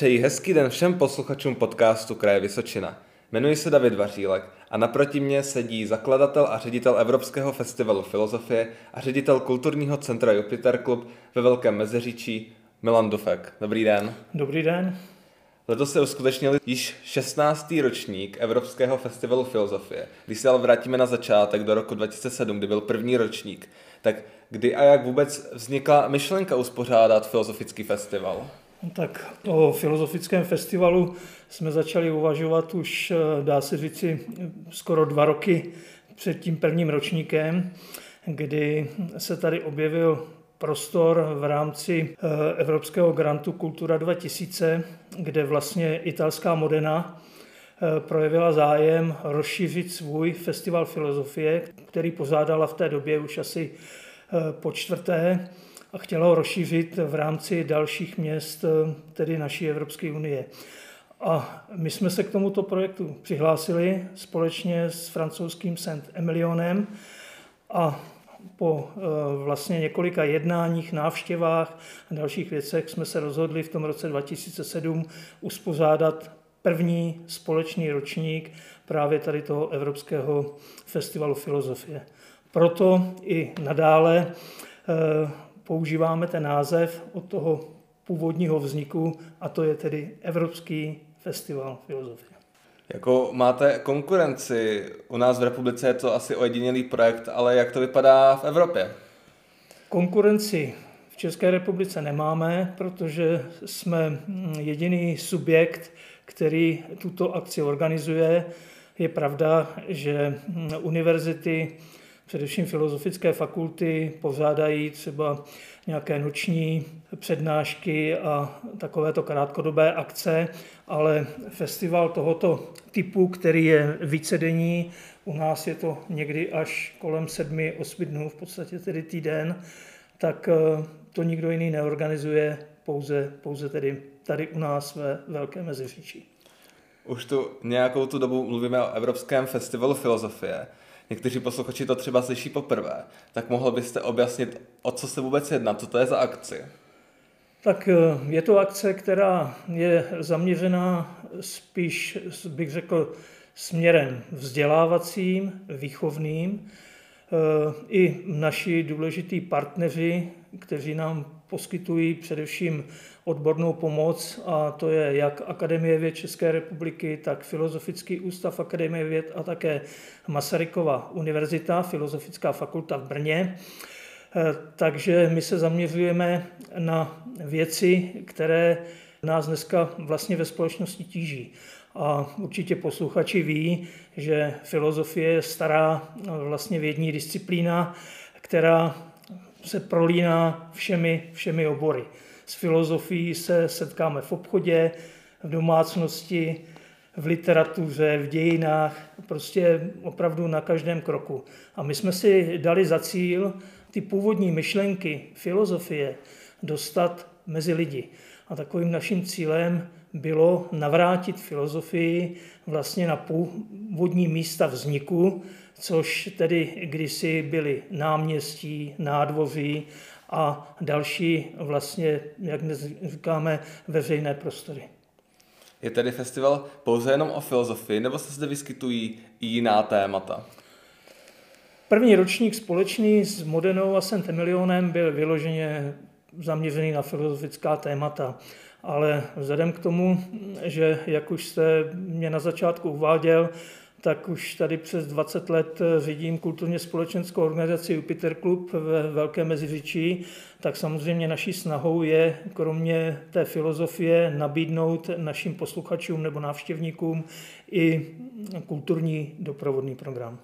Přeji hezký den všem posluchačům podcastu Kraje Vysočina. Jmenuji se David Vařílek a naproti mě sedí zakladatel a ředitel Evropského festivalu filozofie a ředitel kulturního centra Jupiter Club ve Velkém Meziříčí Milan Dufek. Dobrý den. Dobrý den. Letos se uskutečnil již 16. ročník Evropského festivalu filozofie. Když se ale vrátíme na začátek do roku 2007, kdy byl první ročník, tak kdy a jak vůbec vznikla myšlenka uspořádat filozofický festival? Tak o filozofickém festivalu jsme začali uvažovat už, eh, dá se říci, skoro dva roky před tím prvním ročníkem, kdy se tady objevil prostor v rámci eh, Evropského grantu Kultura 2000, kde vlastně italská Modena eh, projevila zájem rozšířit svůj festival filozofie, který pořádala v té době už asi po čtvrté a chtěla ho rozšířit v rámci dalších měst, tedy naší Evropské unie. A my jsme se k tomuto projektu přihlásili společně s francouzským Saint Emilionem a po eh, vlastně několika jednáních, návštěvách a dalších věcech jsme se rozhodli v tom roce 2007 uspořádat první společný ročník právě tady toho Evropského festivalu filozofie. Proto i nadále eh, používáme ten název od toho původního vzniku a to je tedy Evropský festival filozofie. Jako máte konkurenci, u nás v republice je to asi ojedinělý projekt, ale jak to vypadá v Evropě? Konkurenci v České republice nemáme, protože jsme jediný subjekt, který tuto akci organizuje. Je pravda, že univerzity především filozofické fakulty pořádají třeba nějaké noční přednášky a takovéto krátkodobé akce, ale festival tohoto typu, který je vícedenní, u nás je to někdy až kolem sedmi, osmi dnů, v podstatě tedy týden, tak eh, to nikdo jiný neorganizuje, pouze, pouze tedy tady u nás ve Velké Meziříčí. Už tu nějakou tu dobu mluvíme o Evropském festivalu filozofie někteří posluchači to třeba slyší poprvé, tak mohl byste objasnit, o co se vůbec jedná, co to je za akci? Tak eh, je to akce, která je zaměřená spíš, bych řekl, směrem vzdělávacím, výchovným. Eh, I naši důležití partneři, kteří nám poskytují především odbornou pomoc a to je jak Akademie věd České republiky, tak Filozofický ústav Akademie věd a také Masarykova univerzita, Filozofická fakulta v Brně. Eh, takže my se zaměřujeme na věci, které nás dneska vlastně ve společnosti tíží. A určitě posluchači ví, že filozofie je stará vlastně vědní disciplína, která se prolíná všemi, všemi obory. S filozofií se setkáme v obchodě, v domácnosti, v literatuře, v dějinách, prostě opravdu na každém kroku. A my jsme si dali za cíl ty původní myšlenky filozofie dostat mezi lidi. A takovým naším cílem bylo navrátit filozofii vlastně na původní místa vzniku, což tedy kdysi byly náměstí, nádvoří a další vlastně, jak dnes říkáme, veřejné prostory. Je tedy festival pouze jenom o filozofii, nebo se zde vyskytují i jiná témata? První ročník společný s Modenou a St. Emilionem byl vyloženě zaměřený na filozofická témata. Ale vzhledem k tomu, že jak už jste mě na začátku uváděl, tak už tady přes 20 let řídím kulturně společenskou organizaci Jupiter Club ve Velké Meziříčí, tak samozřejmě naší snahou je, kromě té filozofie, nabídnout našim posluchačům nebo návštěvníkům i kulturní doprovodný program.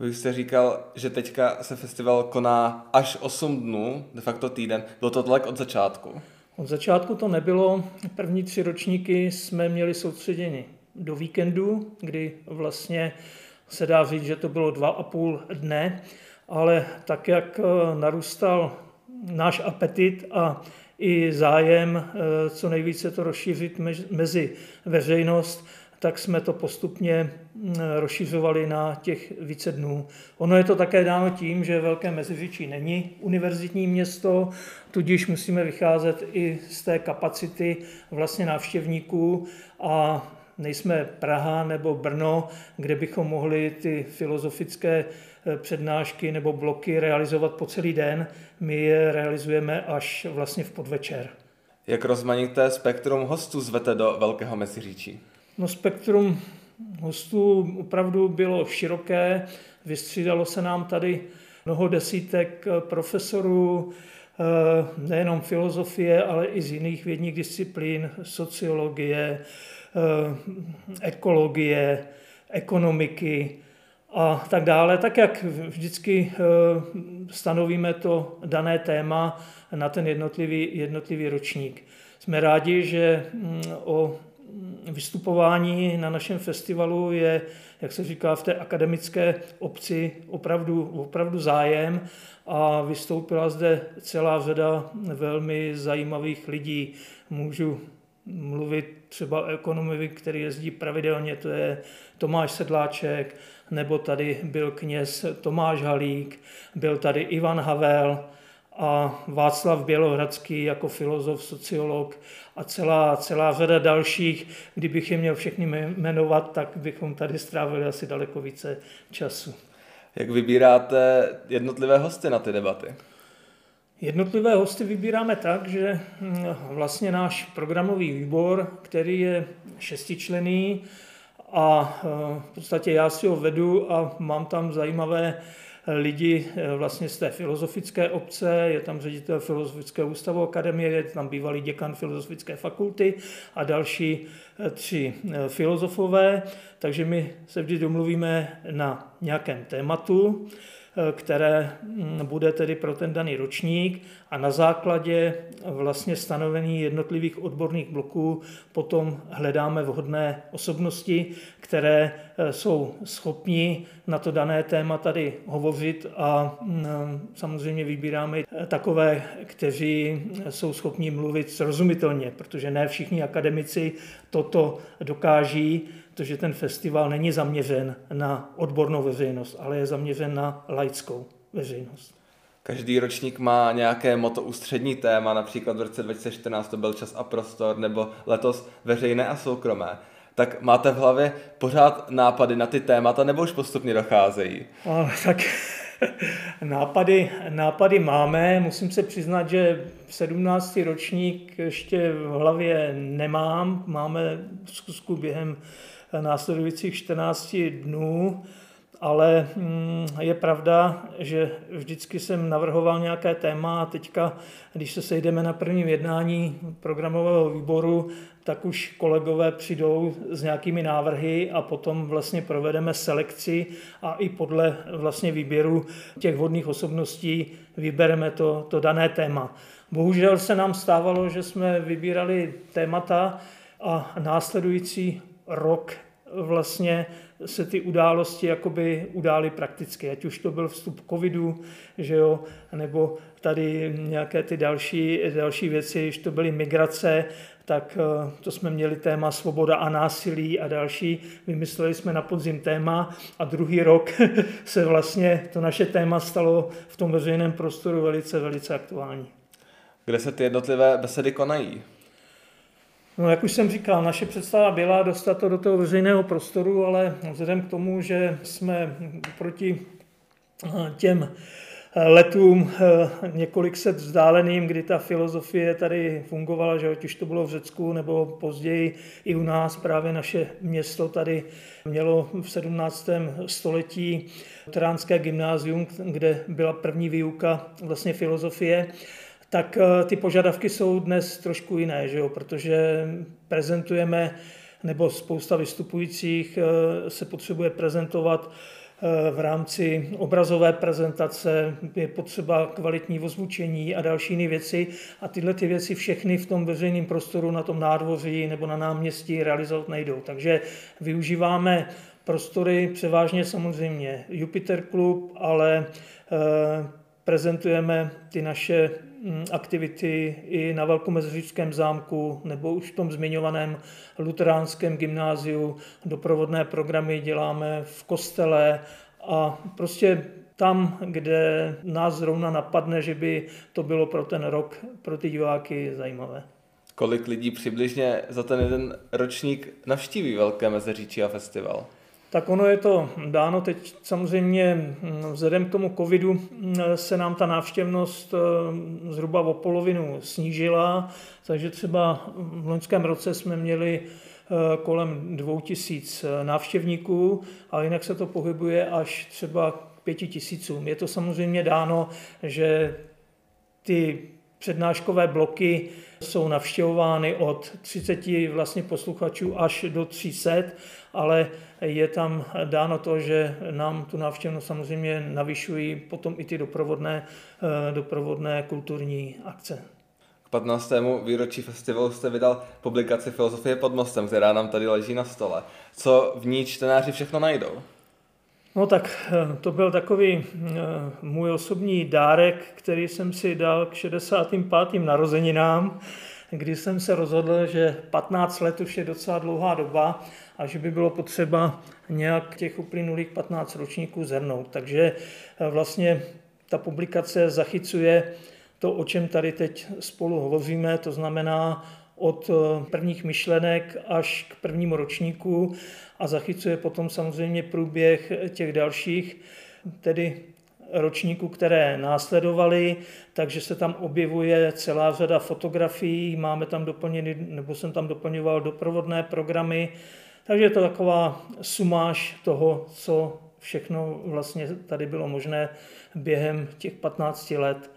Vy jste říkal, že teďka se festival koná až 8 dnů, de facto týden. Bylo to tak od začátku? Od začátku to nebylo. První tři ročníky jsme měli soustředěni do víkendu, kdy vlastně se dá říct, že to bylo dva a půl dne, ale tak, jak eh, narůstal náš apetit a i zájem eh, co nejvíce to rozšířit mezi veřejnost, tak jsme to postupně mm, rozšiřovali na těch více dnů. Ono je to také dáno tím, že Velké Meziříčí není univerzitní město, tudíž musíme vycházet i z té kapacity vlastně návštěvníků a nejsme Praha nebo Brno, kde bychom mohli ty filozofické eh, přednášky nebo bloky realizovat po celý den. My je realizujeme až vlastně v podvečer. Jak rozmanité spektrum hostů zvete do Velkého Meziříčí? No spektrum hostů opravdu bylo široké, vystřídalo se nám tady mnoho desítek eh, profesorů, eh, nejenom filozofie, ale i z jiných vědních disciplín, sociologie, eh, ekologie, ekonomiky a tak dále. Tak jak vždycky stanovíme to dané téma na ten jednotlivý, jednotlivý ročník. Jsme rádi, že mm, o vystupování na našem festivalu je, jak se říká, v té akademické obci opravdu, opravdu zájem a vystoupila zde celá řada velmi zajímavých lidí. Můžu mluvit třeba o ekonomovi, který jezdí pravidelně, to je Tomáš Sedláček, nebo tady byl kněz Tomáš Halík, byl tady Ivan Havel, a Václav Bělohradský jako filozof, sociolog a celá, celá řada dalších. Kdybych je měl všechny jmenovat, tak bychom tady strávili asi daleko více času. Jak vybíráte jednotlivé hosty na ty debaty? Jednotlivé hosty vybíráme tak, že hm, vlastně náš programový výbor, který je šestičlený a hm, v podstatě já si ho vedu a mám tam zajímavé lidi eh, vlastně z té filozofické obce, je tam ředitel Filozofického ústavu akademie, je tam bývalý děkan Filozofické fakulty a další eh, tři eh, filozofové, takže my se vždy domluvíme na nějakém tématu, které mm, bude tedy pro ten daný ročník a na základě vlastně stanovení jednotlivých odborných bloků potom hledáme vhodné osobnosti, které e, jsou schopni na to dané téma tady hovořit a mm, samozřejmě vybíráme takové, kteří jsou schopni mluvit srozumitelně, protože ne všichni akademici toto dokáží, protože ten festival není zaměřen na odbornou veřejnost, ale je zaměřen na laickou veřejnost. Každý ročník má nějaké moto ústřední téma, například v roce 2014 to byl čas a prostor, nebo letos veřejné a soukromé. Tak máte v hlavě pořád nápady na ty témata, nebo už postupně docházejí? A, tak nápady, nápady máme. Musím se přiznat, že 17. ročník ještě v hlavě nemám. Máme zkusku během následujících 14 dnů, ale mm, je pravda, že vždycky jsem navrhoval nějaké téma a teďka, když se sejdeme na prvním jednání programového výboru, tak už kolegové přijdou s nějakými návrhy a potom vlastně provedeme selekci a i podle vlastně výběru těch vhodných osobností vybereme to, to dané téma. Bohužel se nám stávalo, že jsme vybírali témata a následující rok vlastně se ty události jakoby udály prakticky, ať už to byl vstup covidu, že jo, nebo tady nějaké ty další, další věci, když to byly migrace, tak eh, to jsme měli téma svoboda a násilí a další. Vymysleli jsme na podzim téma a druhý rok se vlastně to naše téma stalo v tom veřejném prostoru velice, velice aktuální. Kde se ty jednotlivé besedy konají? No, jak už jsem říkal, naše představa byla dostat to do toho veřejného prostoru, ale vzhledem k tomu, že jsme proti eh, těm letům eh, několik set vzdáleným, kdy ta filozofie tady fungovala, že ať už to bylo v Řecku nebo později i u nás, právě naše město tady mělo v 17. století Tránské gymnázium, kde byla první výuka vlastně filozofie tak eh, ty požadavky jsou dnes trošku jiné, že jo? protože prezentujeme, nebo spousta vystupujících eh, se potřebuje prezentovat v rámci obrazové prezentace, je potřeba kvalitní ozvučení a další jiné věci. A tyhle ty věci všechny v tom veřejném prostoru, na tom nádvoří nebo na náměstí realizovat nejdou. Takže využíváme prostory převážně samozřejmě Jupiter Club, ale prezentujeme ty naše aktivity i na Velkomeziříčském zámku nebo už v tom zmiňovaném luteránském gymnáziu. Doprovodné programy děláme v kostele a prostě tam, kde nás zrovna napadne, že by to bylo pro ten rok pro ty diváky zajímavé. Kolik lidí přibližně za ten jeden ročník navštíví Velké Mezeříčí a festival? Tak ono je to dáno teď samozřejmě hm, vzhledem k tomu covidu hm, se nám ta návštěvnost hm, zhruba o polovinu snížila, takže třeba v loňském roce jsme měli kolem 2000 návštěvníků, ale jinak se to pohybuje až třeba k pěti tisícům. Je to samozřejmě dáno, že ty přednáškové bloky jsou navštěvovány od 30 vlastně posluchačů až do 300, ale je tam dáno to, že nám tu návštěvnost samozřejmě navyšují potom i ty doprovodné, eh, doprovodné kulturní akce. K 15. výročí festivalu jste vydal publikaci Filozofie pod mostem, která nám tady leží na stole. Co v ní čtenáři všechno najdou? No tak eh, to byl takový eh, můj osobní dárek, který jsem si dal k 65. narozeninám, kdy jsem se rozhodl, že 15 let už je docela dlouhá doba a že by bylo potřeba nějak těch uplynulých 15 ročníků zhrnout. Takže eh, vlastně ta publikace zachycuje to, o čem tady teď spolu hovoříme, to znamená od prvních myšlenek až k prvnímu ročníku a zachycuje potom samozřejmě průběh těch dalších, tedy ročníků, které následovaly, takže se tam objevuje celá řada fotografií, máme tam doplněny, nebo jsem tam doplňoval doprovodné programy, takže je to taková sumáž toho, co všechno vlastně tady bylo možné během těch 15 let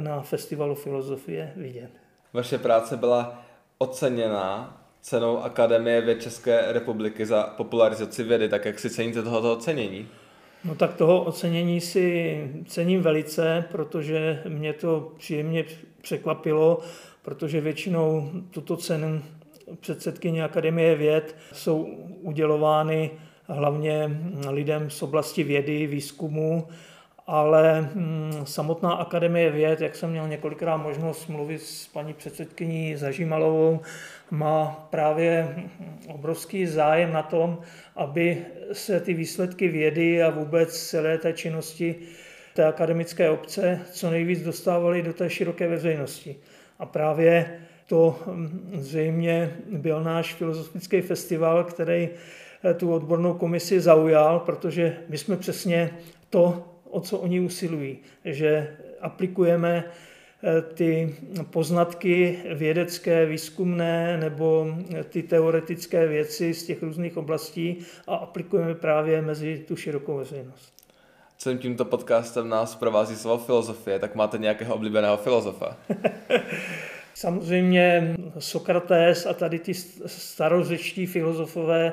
na Festivalu filozofie vidět. Vaše práce byla oceněná cenou Akademie věd České republiky za popularizaci vědy, tak jak si ceníte tohoto ocenění? No tak toho ocenění si cením velice, protože mě to příjemně překvapilo, protože většinou tuto cenu předsedkyně Akademie věd jsou udělovány hlavně lidem z oblasti vědy, výzkumu ale hm, samotná Akademie věd, jak jsem měl několikrát možnost mluvit s paní předsedkyní Zažímalovou, má právě obrovský zájem na tom, aby se ty výsledky vědy a vůbec celé té činnosti té akademické obce co nejvíc dostávaly do té široké veřejnosti. A právě to hm, zřejmě byl náš filozofický festival, který eh, tu odbornou komisi zaujal, protože my jsme přesně to o co oni usilují, že aplikujeme eh, ty poznatky vědecké, výzkumné nebo ty teoretické věci z těch různých oblastí a aplikujeme právě mezi tu širokou veřejnost. Celým tímto podcastem nás provází slovo filozofie, tak máte nějakého oblíbeného filozofa? Samozřejmě Sokrates a tady ty starořečtí filozofové,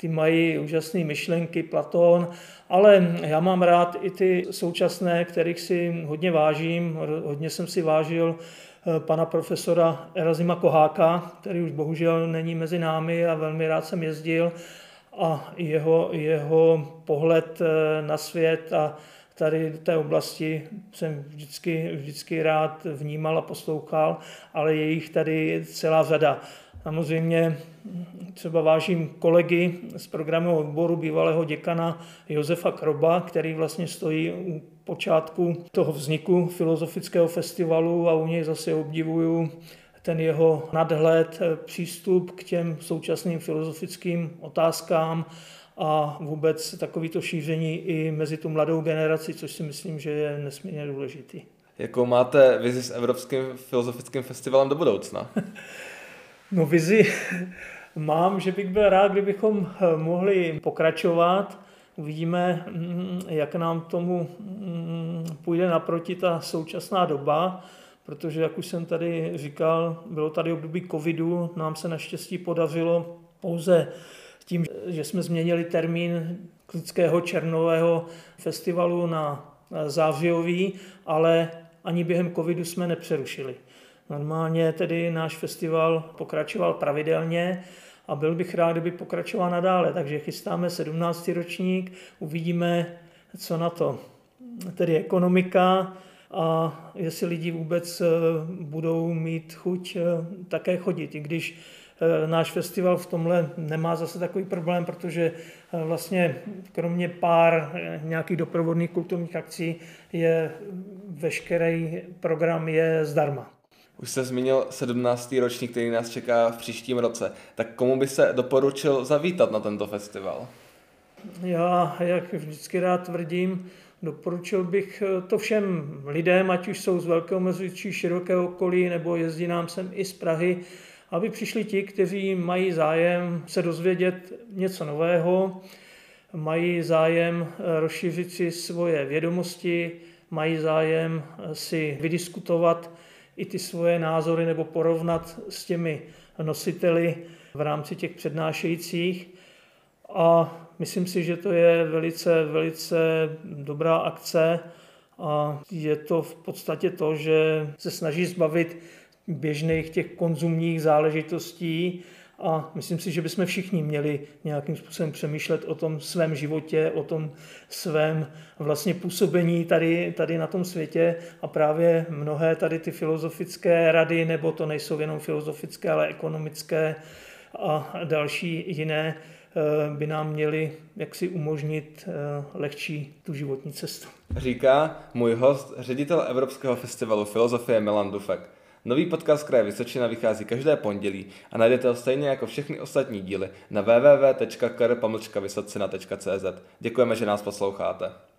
ty mají úžasné myšlenky, Platón, ale já mám rád i ty současné, kterých si hodně vážím. Hodně jsem si vážil eh, pana profesora Erazima Koháka, který už bohužel není mezi námi a velmi rád jsem jezdil a jeho, jeho pohled eh, na svět a tady do té oblasti jsem vždycky, vždycky rád vnímal a poslouchal, ale je jich tady celá řada. Samozřejmě třeba vážím kolegy z programu odboru bývalého děkana Josefa Kroba, který vlastně stojí u počátku toho vzniku filozofického festivalu a u něj zase obdivuju ten jeho nadhled, přístup k těm současným filozofickým otázkám a vůbec takovýto šíření i mezi tu mladou generaci, což si myslím, že je nesmírně důležitý. Jakou máte vizi s Evropským filozofickým festivalem do budoucna? no vizi mám, že bych byl rád, kdybychom mohli pokračovat. Uvidíme, mm, jak nám tomu mm, půjde naproti ta současná doba, protože, jak už jsem tady říkal, bylo tady období covidu, nám se naštěstí podařilo pouze tím, že jsme změnili termín Klického černového festivalu na zářijový, ale ani během covidu jsme nepřerušili. Normálně tedy náš festival pokračoval pravidelně a byl bych rád, kdyby pokračoval nadále. Takže chystáme 17. ročník, uvidíme, co na to. Tedy ekonomika, a jestli lidi vůbec budou mít chuť také chodit, i když náš festival v tomhle nemá zase takový problém, protože vlastně kromě pár nějakých doprovodných kulturních akcí je veškerý program je zdarma. Už se zmínil 17. ročník, který nás čeká v příštím roce. Tak komu by se doporučil zavítat na tento festival? Já, jak vždycky rád tvrdím, doporučil bych to všem lidem, ať už jsou z Velkého Mezičí, širokého okolí, nebo jezdí nám sem i z Prahy, aby přišli ti, kteří mají zájem se dozvědět něco nového, mají zájem rozšířit si svoje vědomosti, mají zájem si vydiskutovat i ty svoje názory nebo porovnat s těmi nositeli v rámci těch přednášejících. A myslím si, že to je velice, velice dobrá akce a je to v podstatě to, že se snaží zbavit běžných těch konzumních záležitostí a myslím si, že bychom všichni měli nějakým způsobem přemýšlet o tom svém životě, o tom svém vlastně působení tady, tady na tom světě a právě mnohé tady ty filozofické rady, nebo to nejsou jenom filozofické, ale ekonomické a další jiné, eh, by nám měli jaksi umožnit eh, lehčí tu životní cestu. Říká můj host, ředitel Evropského festivalu filozofie Milan Dufek. Nový podcast Kraje Vysočina vychází každé pondělí a najdete ho stejně jako všechny ostatní díly na www.kr.vysocina.cz. Děkujeme, že nás posloucháte.